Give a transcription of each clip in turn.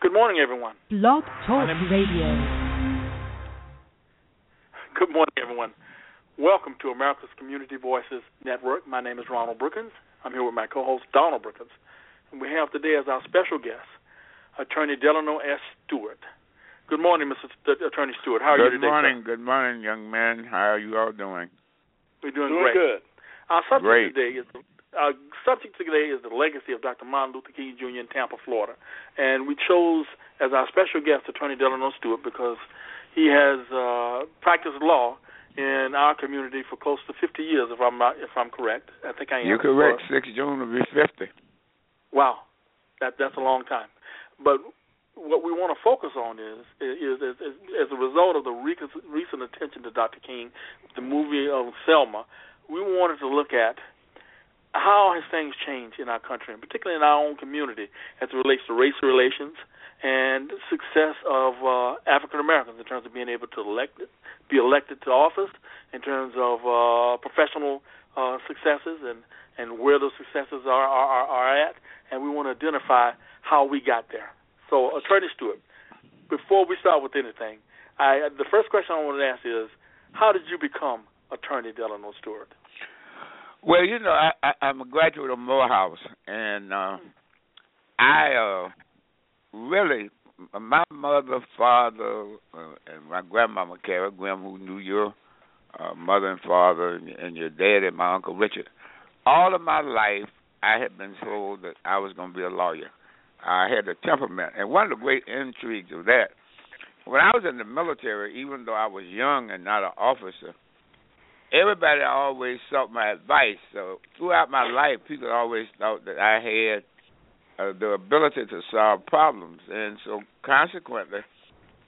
Good morning, everyone. Blog Talk Radio. Good morning, everyone. Welcome to America's Community Voices Network. My name is Ronald Brookins. I'm here with my co-host Donald Brookins, and we have today as our special guest Attorney Delano S. Stewart. Good morning, Mr. St- uh, Attorney Stewart. How are good you today? Good morning, sir? good morning, young man. How are you all doing? We're doing, Doing great. good. Our subject Great. today is our subject today is the legacy of Dr. Martin Luther King Jr. in Tampa, Florida, and we chose as our special guest Attorney Delano Stewart because he has uh, practiced law in our community for close to 50 years, if I'm not, if I'm correct. I think I am. You're correct. Six June will be fifty. Wow, that that's a long time. But what we want to focus on is is, is, is as a result of the recent, recent attention to Dr. King, the movie of Selma, we wanted to look at how has things changed in our country, and particularly in our own community, as it relates to race relations and success of uh, African Americans in terms of being able to elect, be elected to office, in terms of uh, professional uh, successes, and and where those successes are are, are at, and we want to identify how we got there. So, Attorney Stewart, before we start with anything, I the first question I want to ask is, how did you become Attorney Delano Stewart? Well, you know, I, I I'm a graduate of Morehouse, and uh, I uh, really my mother, father, uh, and my grandmama Carol Grimm, who knew your uh, mother and father, and, and your dad and my uncle Richard. All of my life, I had been told that I was going to be a lawyer. I had a temperament, and one of the great intrigues of that, when I was in the military, even though I was young and not an officer, everybody always sought my advice. So throughout my life, people always thought that I had uh, the ability to solve problems, and so consequently,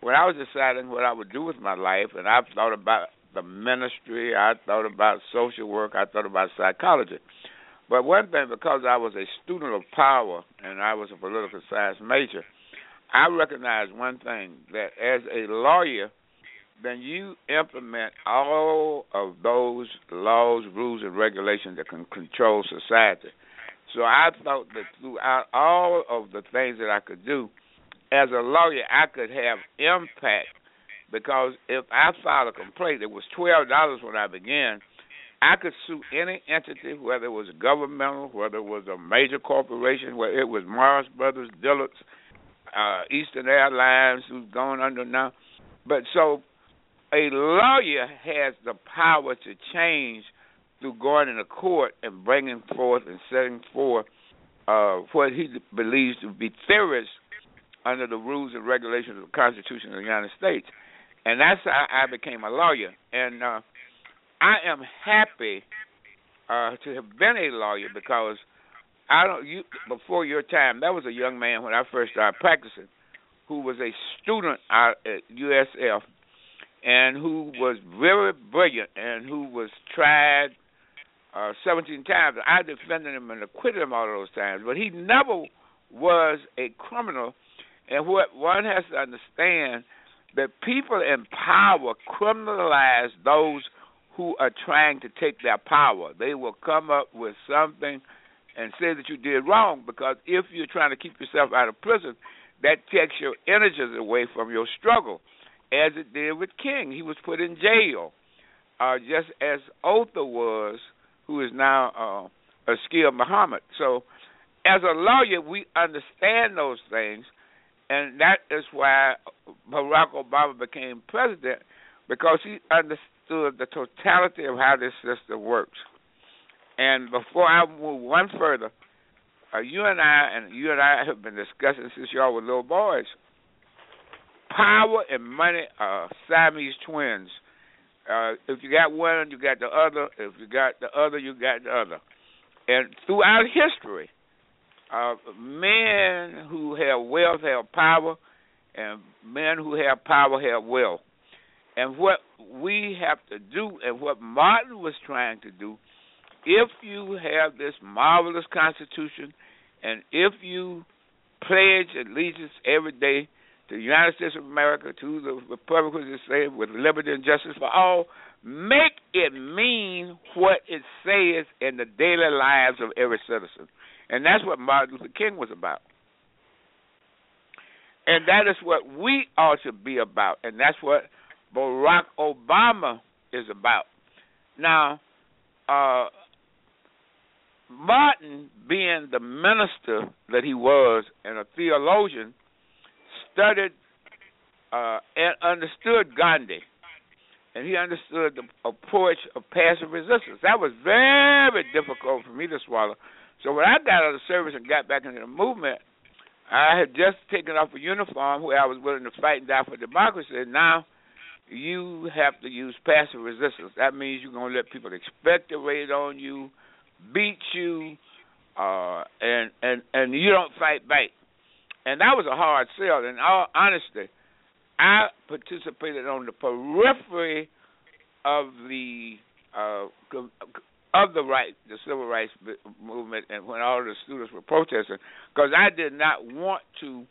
when I was deciding what I would do with my life, and I thought about the ministry, I thought about social work, I thought about psychology. But one thing, because I was a student of power and I was a political science major, I recognized one thing that as a lawyer, then you implement all of those laws, rules, and regulations that can control society. So I thought that throughout all of the things that I could do, as a lawyer, I could have impact because if I filed a complaint, it was twelve dollars when I began. I could sue any entity, whether it was governmental, whether it was a major corporation, whether it was Maas Brothers, Dillard's, uh, Eastern Airlines, who's gone under now. But so a lawyer has the power to change through going into court and bringing forth and setting forth uh, what he believes to be theories under the rules and regulations of the Constitution of the United States. And that's how I became a lawyer. And uh, I am happy uh, to have been a lawyer because I don't. You before your time, That was a young man when I first started practicing, who was a student out at USF, and who was very brilliant, and who was tried uh, 17 times. I defended him and acquitted him all those times, but he never was a criminal. And what one has to understand that people in power criminalize those who are trying to take their power. They will come up with something and say that you did wrong because if you're trying to keep yourself out of prison, that takes your energies away from your struggle, as it did with King. He was put in jail, uh, just as Otha was, who is now uh, Askil Muhammad. So, as a lawyer, we understand those things, and that is why Barack Obama became president because he understood the totality of how this system works. And before I move one further, uh, you and I and you and I have been discussing since y'all were little boys. Power and money are Siamese twins. Uh, if you got one, you got the other. If you got the other, you got the other. And throughout history, uh, men who have wealth have power, and men who have power have wealth. And what we have to do, and what Martin was trying to do, if you have this marvelous Constitution, and if you pledge allegiance every day the United States of America, to the Republic, as say, with liberty and justice for all, make it mean what it says in the daily lives of every citizen. And that's what Martin Luther King was about. And that is what we ought to be about, and that's what Barack Obama is about. Now, uh, Martin, being the minister that he was and a theologian, studied uh, and understood Gandhi, and he understood the approach of passive resistance. That was very difficult for me to swallow. So when I got out of service and got back into the movement, I had just taken off a uniform where I was willing to fight and die for democracy. And now you have to use passive resistance. That means you're going to let people expectorate on you, beat you, uh, and and and you don't fight back. And that was a hard sell. In all honesty, I participated on the periphery of the uh, of the right, the civil rights movement, and when all the students were protesting, because I did not want to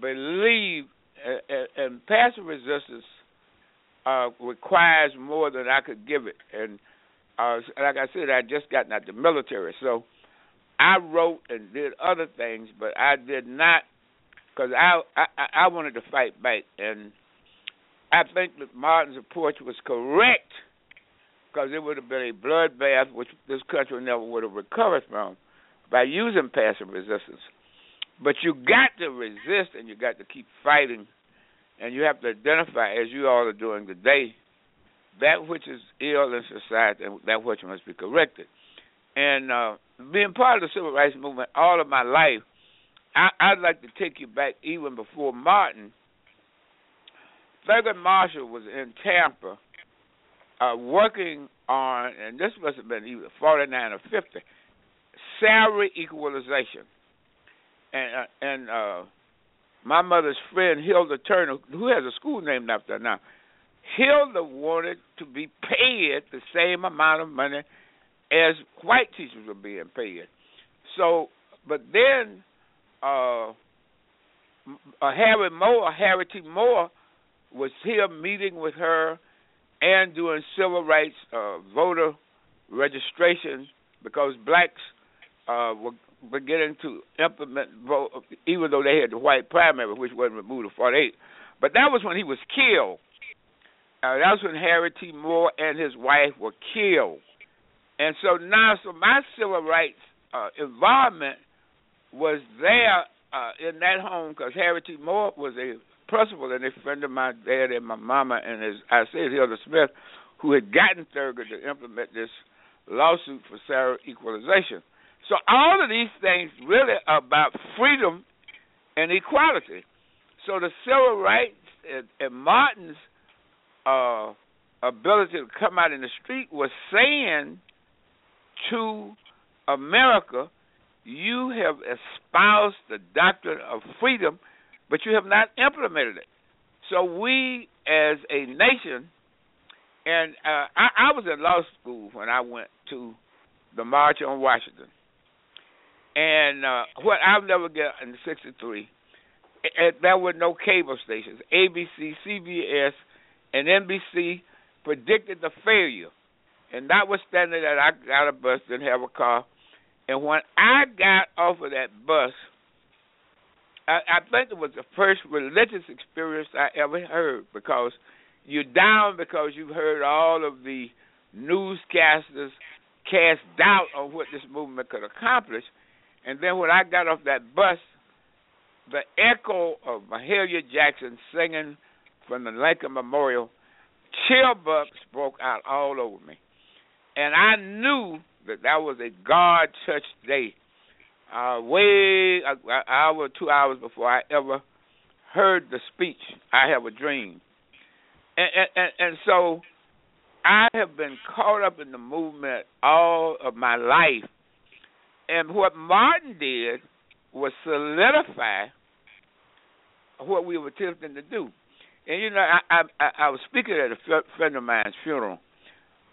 believe, and passive resistance uh, requires more than I could give it, and uh, like I said, I just gotten out the military, so I wrote and did other things, but I did not because I, I I wanted to fight back, and I think that Martin's approach was correct because it would have been a bloodbath which this country never would have recovered from by using passive resistance. But you got to resist, and you got to keep fighting, and you have to identify, as you all are doing today, that which is ill in society and that which must be corrected. And uh, being part of the civil rights movement all of my life, I, I'd like to take you back even before Martin. Thurgood Marshall was in Tampa uh, working on, and this must have been either 49 or 50, salary equalization. And, uh, and uh, my mother's friend, Hilda Turner, who has a school named after her now, Hilda wanted to be paid the same amount of money as white teachers were being paid. So, but then uh, Harry Moore, Harry T. Moore, was here meeting with her and doing civil rights uh, voter registration because blacks uh, were beginning to implement vote, even though they had the white primary, which wasn't removed to 48. But that was when he was killed. Uh, that was when Harry T. Moore and his wife were killed. And so now, so my civil rights uh, involvement was there uh, in that home because Harry T. Moore was a principal and a friend of my dad and my mama and as I said Hilda Smith, who had gotten Thurgood to implement this lawsuit for salary equalization. So all of these things really are about freedom and equality. So the civil rights and, and Martin's uh, ability to come out in the street was saying to America you have espoused the doctrine of freedom, but you have not implemented it. So we, as a nation, and uh, I, I was in law school when I went to the March on Washington, and uh, what I've never get in '63, there were no cable stations. ABC, CBS, and NBC predicted the failure, and notwithstanding that I got a bus, didn't have a car, and when I got off of that bus, I, I think it was the first religious experience I ever heard because you're down because you've heard all of the newscasters cast doubt on what this movement could accomplish. And then when I got off that bus, the echo of Mahalia Jackson singing from the Lincoln Memorial, chill bumps broke out all over me. And I knew that that was a God touched day. Uh, way an hour, two hours before I ever heard the speech, I have a dream, and, and and so I have been caught up in the movement all of my life, and what Martin did was solidify what we were attempting to do. And you know, I I, I was speaking at a friend of mine's funeral,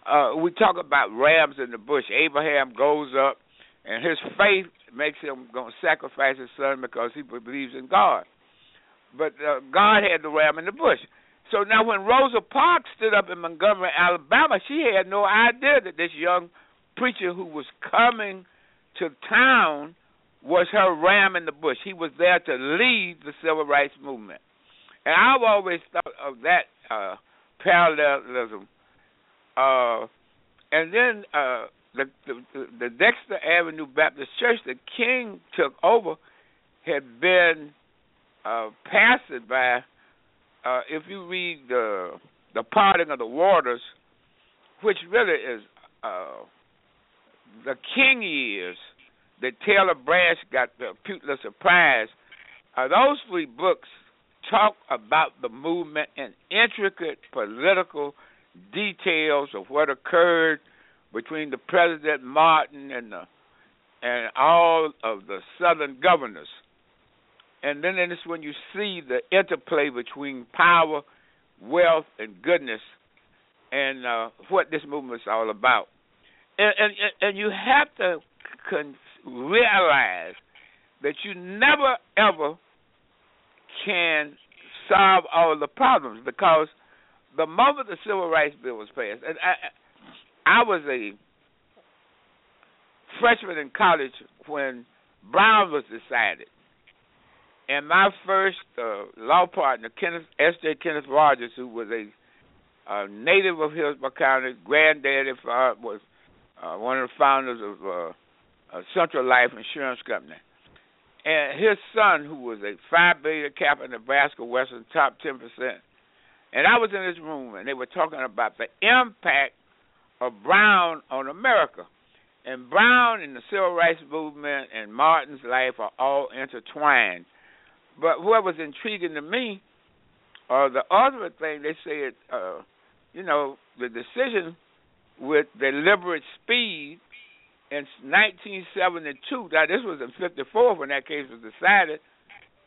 uh, we talk about rams in the bush. Abraham goes up, and his faith makes him going to sacrifice his son because he believes in God. But uh, God had the ram in the bush. So now, when Rosa Parks stood up in Montgomery, Alabama, she had no idea that this young preacher who was coming to town was her ram in the bush. He was there to lead the civil rights movement. And I've always thought of that uh, parallelism. Uh, and then uh, the, the the Dexter Avenue Baptist Church that King took over had been uh, pastored by. Uh, if you read the the parting of the waters, which really is uh, the King years that Taylor Branch got the Pulitzer Prize. Uh, those three books talk about the movement and intricate political details of what occurred between the President Martin and the and all of the Southern governors. And then it's when you see the interplay between power, wealth, and goodness, and uh, what this movement is all about. And, and and you have to con- realize that you never ever can solve all the problems because the moment the Civil Rights Bill was passed, and I, I was a freshman in college when Brown was decided, and my first uh, law partner, Kenneth S.J. Kenneth Rogers, who was a uh, native of Hillsborough County, granddaddy for, was uh, one of the founders of uh, Central Life Insurance Company and his son, who was a five billion cap in Nebraska Western top ten percent. And I was in this room, and they were talking about the impact of Brown on America. And Brown and the civil rights movement and Martin's life are all intertwined. But what was intriguing to me, or uh, the other thing, they said, uh, you know, the decision with deliberate speed in 1972, now this was in 54 when that case was decided,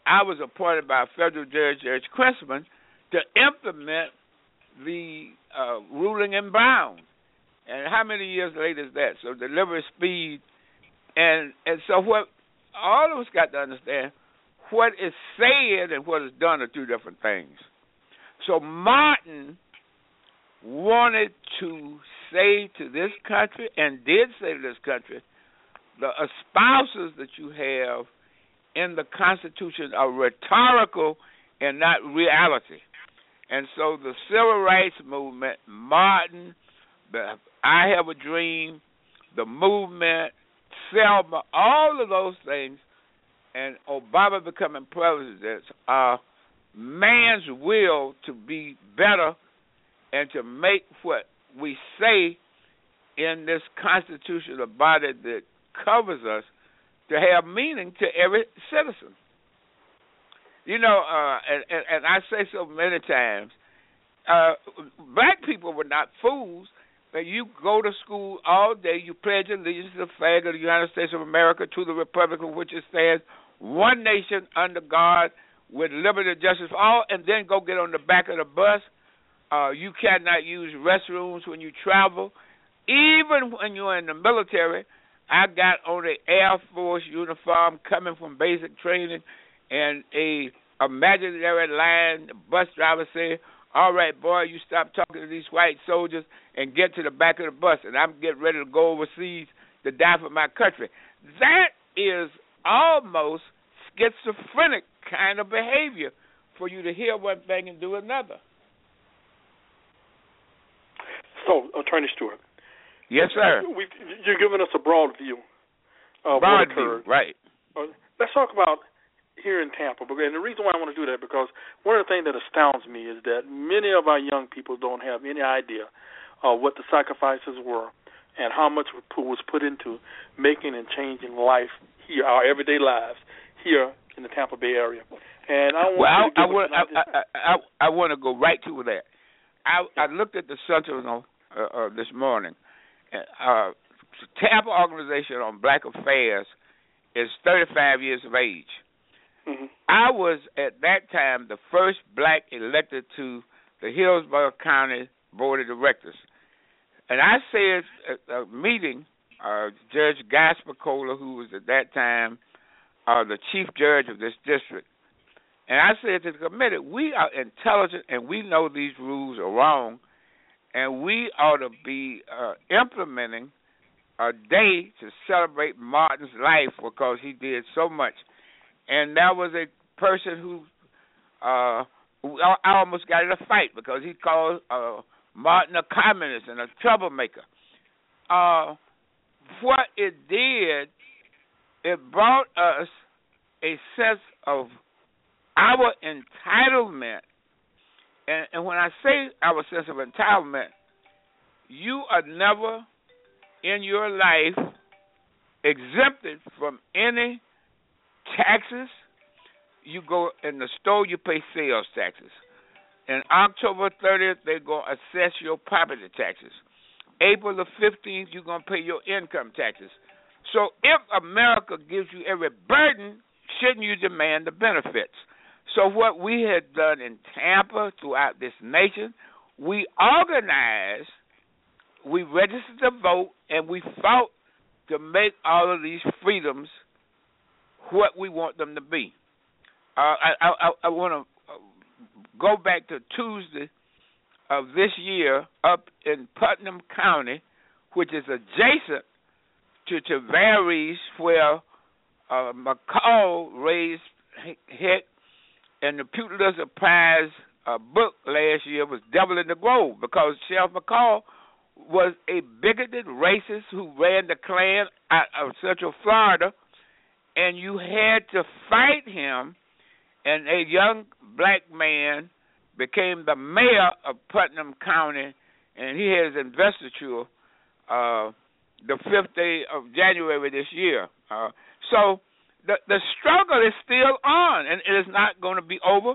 I was appointed by federal judge, Judge Krentzman, to implement the uh, ruling in Brown. And how many years later is that? So deliberate speed, and and so what all of us got to understand, what is said and what is done are two different things. So Martin wanted to say to this country and did say to this country, the espouses that you have in the Constitution are rhetorical and not reality. And so the civil rights movement, Martin, the I Have a Dream, the movement, Selma, all of those things, and Obama becoming president are man's will to be better and to make what we say in this constitutional body that covers us to have meaning to every citizen. You know, uh, and, and, and I say so many times, uh, black people were not fools. That you go to school all day, you pledge allegiance to the flag of the United States of America, to the republic of which it stands, one nation under God, with liberty and justice for all, and then go get on the back of the bus uh, you cannot use restrooms when you travel. Even when you're in the military, I got on the Air Force uniform coming from basic training, and a imaginary line The bus driver said, "All right, boy, you stop talking to these white soldiers and get to the back of the bus, and I'm getting ready to go overseas to die for my country." That is almost schizophrenic kind of behavior for you to hear one thing and do another. So, Attorney Stewart. Yes, sir. We've, you're giving us a broad view of broad what occurred. View, right. Uh, let's talk about here in Tampa. And the reason why I want to do that because one of the things that astounds me is that many of our young people don't have any idea of what the sacrifices were and how much was put into making and changing life here, our everyday lives here in the Tampa Bay area. And I want well, I, I, want, I, I, I, I want to go right to that. I, I looked at the Sentinel uh, uh, this morning. Uh, Tampa Organization on Black Affairs is 35 years of age. Mm-hmm. I was at that time the first black elected to the Hillsborough County Board of Directors, and I said at a meeting, uh, Judge Gaspacola, who was at that time uh, the chief judge of this district, and I said to the committee, we are intelligent and we know these rules are wrong, and we ought to be uh, implementing a day to celebrate Martin's life because he did so much. And that was a person who uh I almost got in a fight because he called uh Martin a communist and a troublemaker. Uh what it did, it brought us a sense of our entitlement. And, and when I say our sense of entitlement, you are never in your life exempted from any taxes. You go in the store, you pay sales taxes. And October 30th, they're going to assess your property taxes. April the 15th, you're going to pay your income taxes. So if America gives you every burden, shouldn't you demand the benefits? So what we had done in Tampa throughout this nation, we organized, we registered to vote, and we fought to make all of these freedoms what we want them to be. Uh, I, I, I want to uh, go back to Tuesday of this year up in Putnam County, which is adjacent to Tavares, where uh, McCall raised Hick, and the Pulitzer Prize uh, book last year was Devil in the Grove because Sheriff McCall was a bigoted racist who ran the Klan out of Central Florida, and you had to fight him. And a young black man became the mayor of Putnam County, and he has investiture uh, the fifth day of January this year. Uh, so the the struggle is still on, and it is not going to be over.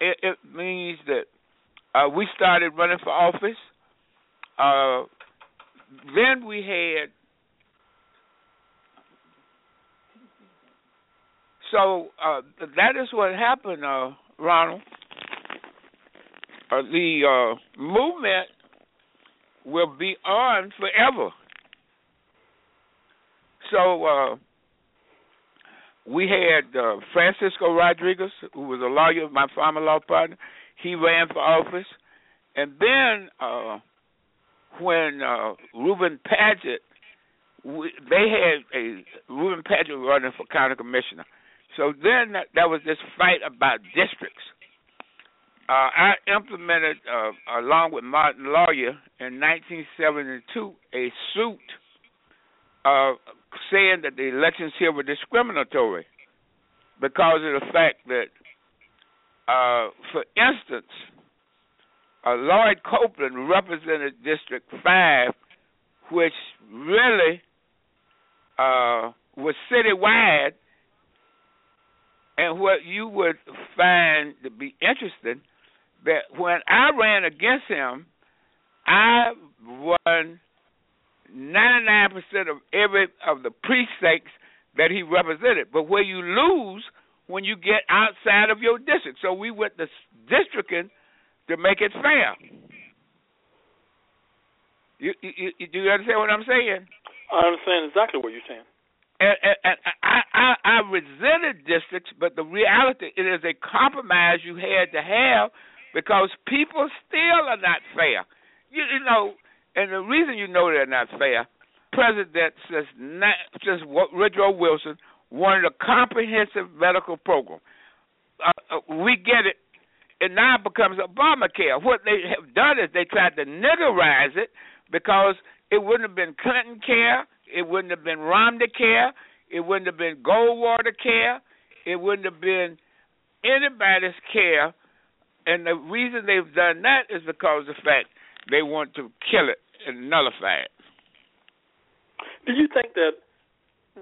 It, it means that uh, we started running for office. Uh, then we had so uh, that is what happened, uh, Ronald uh, the uh, movement will be on forever. So uh, we had uh, Francisco Rodriguez, who was a lawyer, my former law partner. He ran for office, and then uh, when uh, Reuben Paget, we, they had a Reuben Paget running for county commissioner. So then that was this fight about districts uh, I implemented, uh, along with Martin Lawyer, in 1972, a suit uh, saying that the elections here were discriminatory because of the fact that, uh, for instance, uh, Lloyd Copeland represented District 5, which really uh, was citywide. And what you would find to be interesting that when I ran against him, I won 99% of every of the precincts that he represented. But where you lose when you get outside of your district. So we went to districting to make it fair. You, you, you, do you understand what I'm saying? I understand exactly what you're saying. And, and, and I, I, I resented districts, but the reality it is a compromise you had to have because people still are not fair. You, you know, and the reason you know they're not fair, President since not, since Woodrow Wilson wanted a comprehensive medical program. Uh, uh, we get it, and now it becomes Obamacare. What they have done is they tried to niggerize it because it wouldn't have been Clinton care, it wouldn't have been Romney care, it wouldn't have been Goldwater care, it wouldn't have been anybody's care and the reason they've done that is because of the fact they want to kill it and nullify it. Do you think that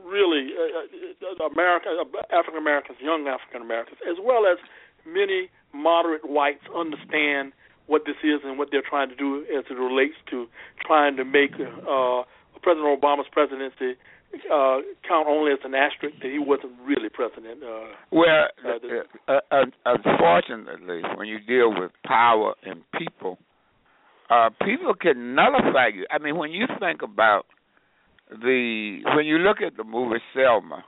really uh, uh America, African Americans, young African Americans, as well as many moderate whites, understand what this is and what they're trying to do as it relates to trying to make uh, President Obama's presidency uh, count only as an asterisk that he wasn't really president. Uh, well, uh, uh, uh, unfortunately, when you deal with power and people, uh, people can nullify you. I mean, when you think about the when you look at the movie Selma,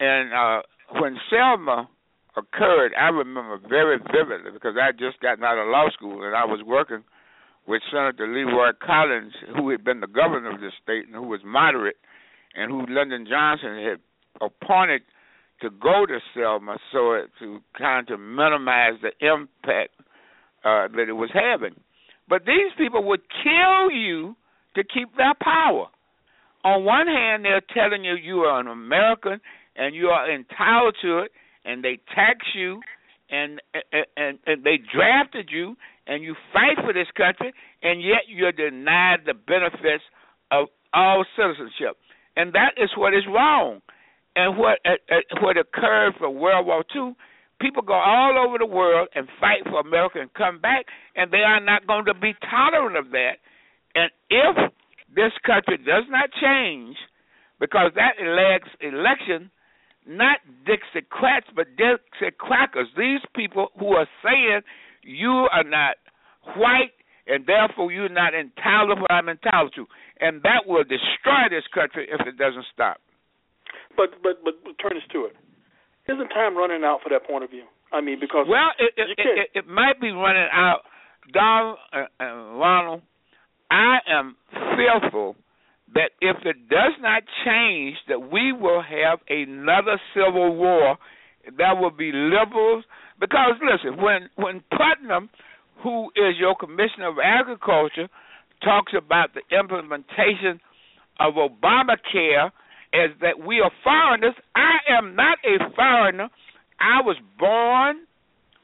and uh, when Selma occurred, I remember very vividly because I just gotten out of law school and I was working with Senator Leroy Collins, who had been the governor of the state and who was moderate, and who Lyndon Johnson had appointed to go to Selma so as to kind of minimize the impact uh, that it was having. But these people would kill you to keep their power. On one hand, they're telling you you are an American and you are entitled to it, and they tax you, and and, and they drafted you, and you fight for this country, and yet you're denied the benefits of all citizenship, and that is what is wrong. And what uh, uh, what occurred for World War II, people go all over the world and fight for America and come back, and they are not going to be tolerant of that. And if this country does not change, because that elects election not Dixiecrats, but Dixiecrackers. These people who are saying you are not white and therefore you're not entitled to what I'm entitled to. And that will destroy this country if it doesn't stop. But but but turn us to it. Isn't time running out for that point of view? I mean, because well, it it, it, it might be running out. Don uh, uh, Ronald, I am fearful that if it does not change, that we will have another civil war. There will be liberals because listen, when when Putnam, who is your commissioner of agriculture, talks about the implementation of Obamacare is that we are foreigners. I am not a foreigner. I was born,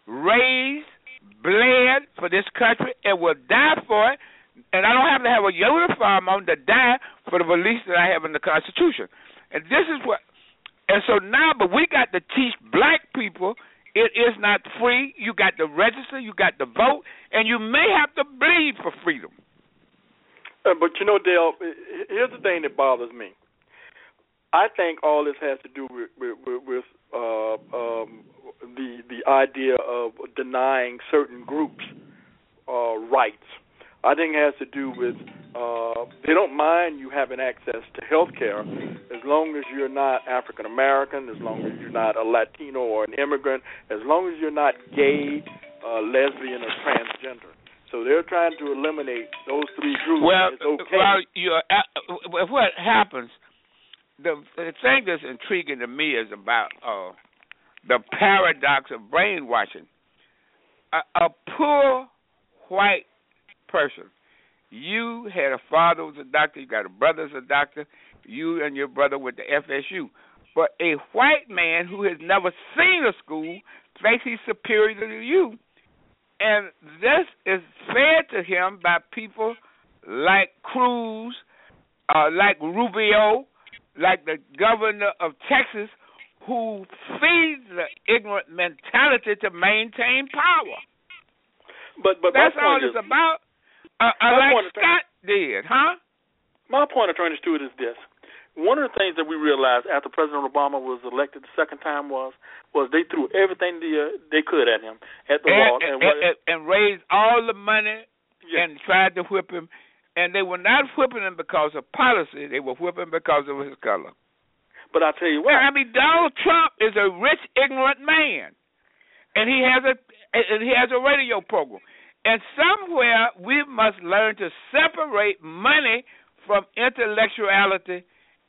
raised, bled for this country, and will die for it. And I don't have to have a uniform on to die for the beliefs that I have in the Constitution. And this is what. And so now, but we got to teach black people it is not free. You got to register, you got to vote, and you may have to bleed for freedom. Uh, but you know, Dale, here's the thing that bothers me. I think all this has to do with with, with uh, um, the the idea of denying certain groups uh, rights. I think it has to do with uh, they don't mind you having access to health care as long as you're not African American, as long as you're not a Latino or an immigrant, as long as you're not gay, uh, lesbian, or transgender. So they're trying to eliminate those three groups. Well, okay. well, you're, uh, what happens the the thing that's intriguing to me is about uh, the paradox of brainwashing. A, a poor white person. You had a father who was a doctor. You got a brother who's a doctor. You and your brother went to FSU. But a white man who has never seen a school thinks he's superior to you. And this is fed to him by people like Cruz, uh, like Rubio, like the governor of Texas who feeds the ignorant mentality to maintain power. But but that's all it's about. Uh, uh, like Scott did, huh? My point of turning to do it is this: one of the things that we realized after President Obama was elected the second time was was they threw everything they, uh, they could at him at the and, wall and, and, and, and raised all the money yes. and tried to whip him and they were not whipping him because of policy; they were whipping him because of his color. But I tell you what, I mean, Donald Trump is a rich, ignorant man, and he has a and he has a radio program. And somewhere we must learn to separate money from intellectuality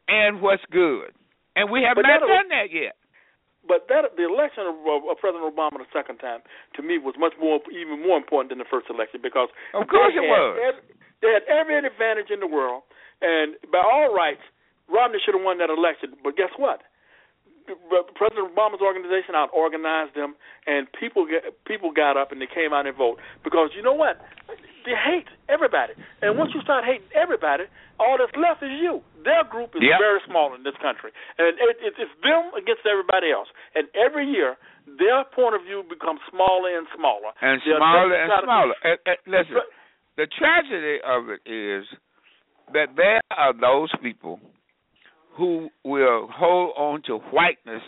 and what's good. And we have but not done that yet. But that the election of, of President Obama the second time to me was much more, even more important than the first election because of course it was. Every, they had every advantage in the world, and by all rights, Romney should have won that election. But guess what? President Obama's organization out organized them, and people get, people got up and they came out and voted because you know what? They hate everybody, and once you start hating everybody, all that's left is you. Their group is yep. very small in this country, and it, it, it's them against everybody else. And every year, their point of view becomes smaller and smaller, and smaller and smaller. And, and listen, the tragedy of it is that there are those people who will hold on to whiteness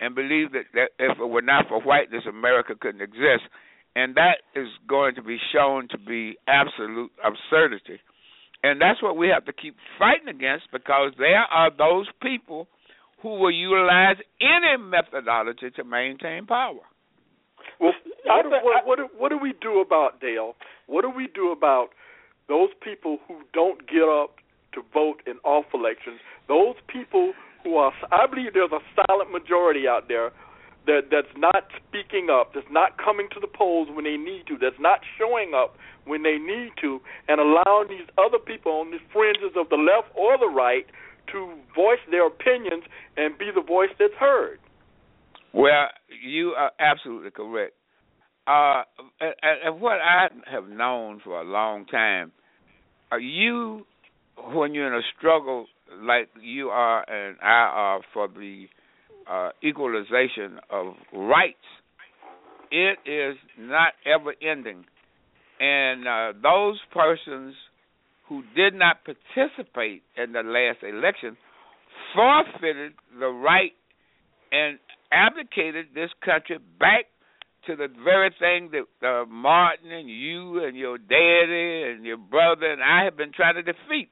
and believe that, that if it were not for whiteness, America couldn't exist. And that is going to be shown to be absolute absurdity. And that's what we have to keep fighting against because there are those people who will utilize any methodology to maintain power. Well, what, what, what, what do we do about Dale? What do we do about those people who don't get up to vote in off elections, those people who are, I believe there's a silent majority out there that that's not speaking up, that's not coming to the polls when they need to, that's not showing up when they need to, and allowing these other people on the fringes of the left or the right to voice their opinions and be the voice that's heard. Well, you are absolutely correct. Uh, and, and what I have known for a long time, are you when you're in a struggle like you are and I are for the uh, equalization of rights, it is not ever ending. And uh, those persons who did not participate in the last election forfeited the right and abdicated this country back to the very thing that uh, Martin and you and your daddy and your brother and I have been trying to defeat.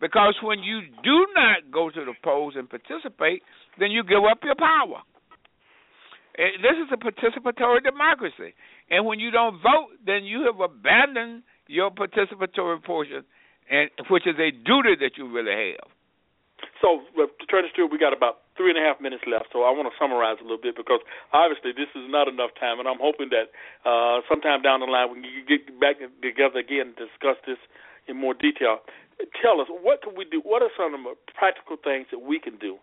Because when you do not go to the polls and participate, then you give up your power. This is a participatory democracy. And when you don't vote, then you have abandoned your participatory portion, and which is a duty that you really have. So, Attorney Stewart, we got about three and a half minutes left, so I want to summarize a little bit because obviously this is not enough time, and I'm hoping that uh, sometime down the line we can get back together again and discuss this in more detail. Tell us what can we do? What are some of the practical things that we can do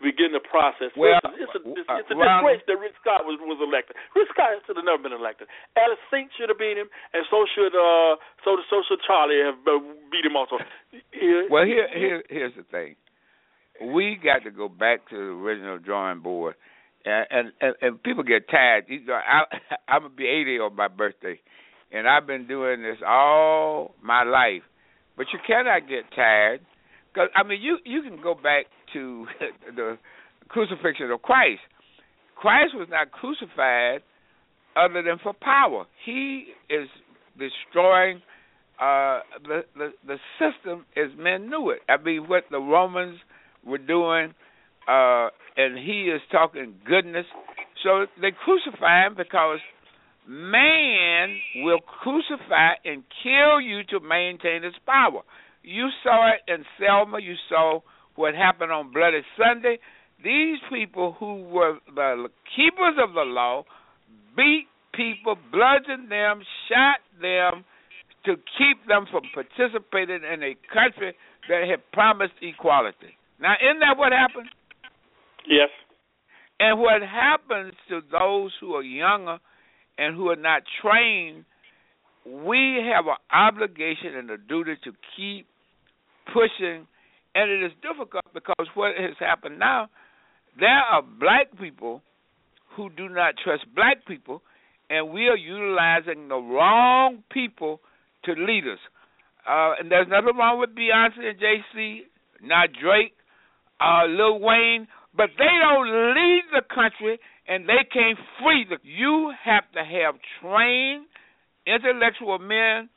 begin the process? Well, it's a, it's, it's a uh, disgrace that Rick Scott was was elected. Rick Scott should have never been elected. Alex Sink should have beat him, and so should uh so so should Charlie have uh, beat him also. Well, here here here's the thing we got to go back to the original drawing board, and and, and, and people get tired. I, I'm gonna be 80 on my birthday, and I've been doing this all my life. But you cannot get tired, because I mean, you you can go back to the crucifixion of Christ. Christ was not crucified other than for power. He is destroying uh, the, the the system as men knew it. I mean, what the Romans were doing, uh, and he is talking goodness. So they crucify him because man will crucify and kill you to maintain his power. You saw it in Selma. You saw what happened on Bloody Sunday. These people who were the keepers of the law beat people, bludgeoned them, shot them to keep them from participating in a country that had promised equality. Now, isn't that what happened? Yes. And what happens to those who are younger and who are not trained, we have an obligation and a duty to keep pushing. And it is difficult because what has happened now, there are black people who do not trust black people, and we are utilizing the wrong people to lead us. Uh, and there's nothing wrong with Beyonce and Jay-Z, not Drake, uh, Lil Wayne, but they don't lead the country and they can't free the. You have to have trained intellectual men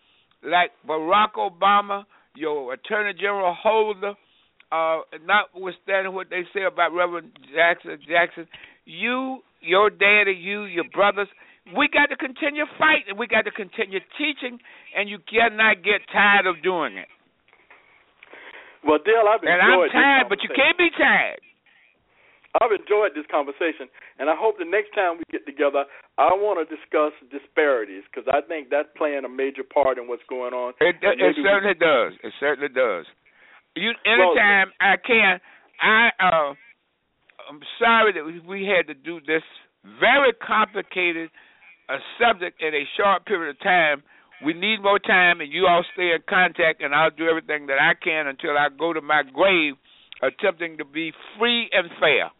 like Barack Obama, your Attorney General Holder, uh, notwithstanding what they say about Reverend Jackson Jackson, you, your daddy, you, your brothers, we got to continue fighting. We got to continue teaching, and you cannot get tired of doing it. Well, Dale, I've enjoyed And I'm tired, but you can't be tired. I've enjoyed this conversation, and I hope the next time we get together, I want to discuss disparities because I think that's playing a major part in what's going on. It, it, it certainly we... does. It certainly does. You anytime I can, I uh, I'm sorry that we had to do this very complicated uh, subject in a short period of time we need more time, and you all stay in contact, and I'll do everything that I can until I go to my grave, attempting to be free and fair.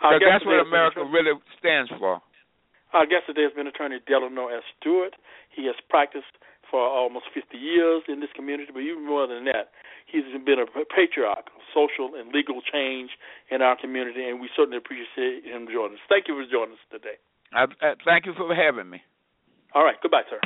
Because that's what America really stands for. Our guest today has been Attorney Delano S. Stewart. He has practiced for almost 50 years in this community, but even more than that, he's been a patriarch of social and legal change in our community, and we certainly appreciate him joining us. Thank you for joining us today. I, I, thank you for having me. All right. Goodbye, sir.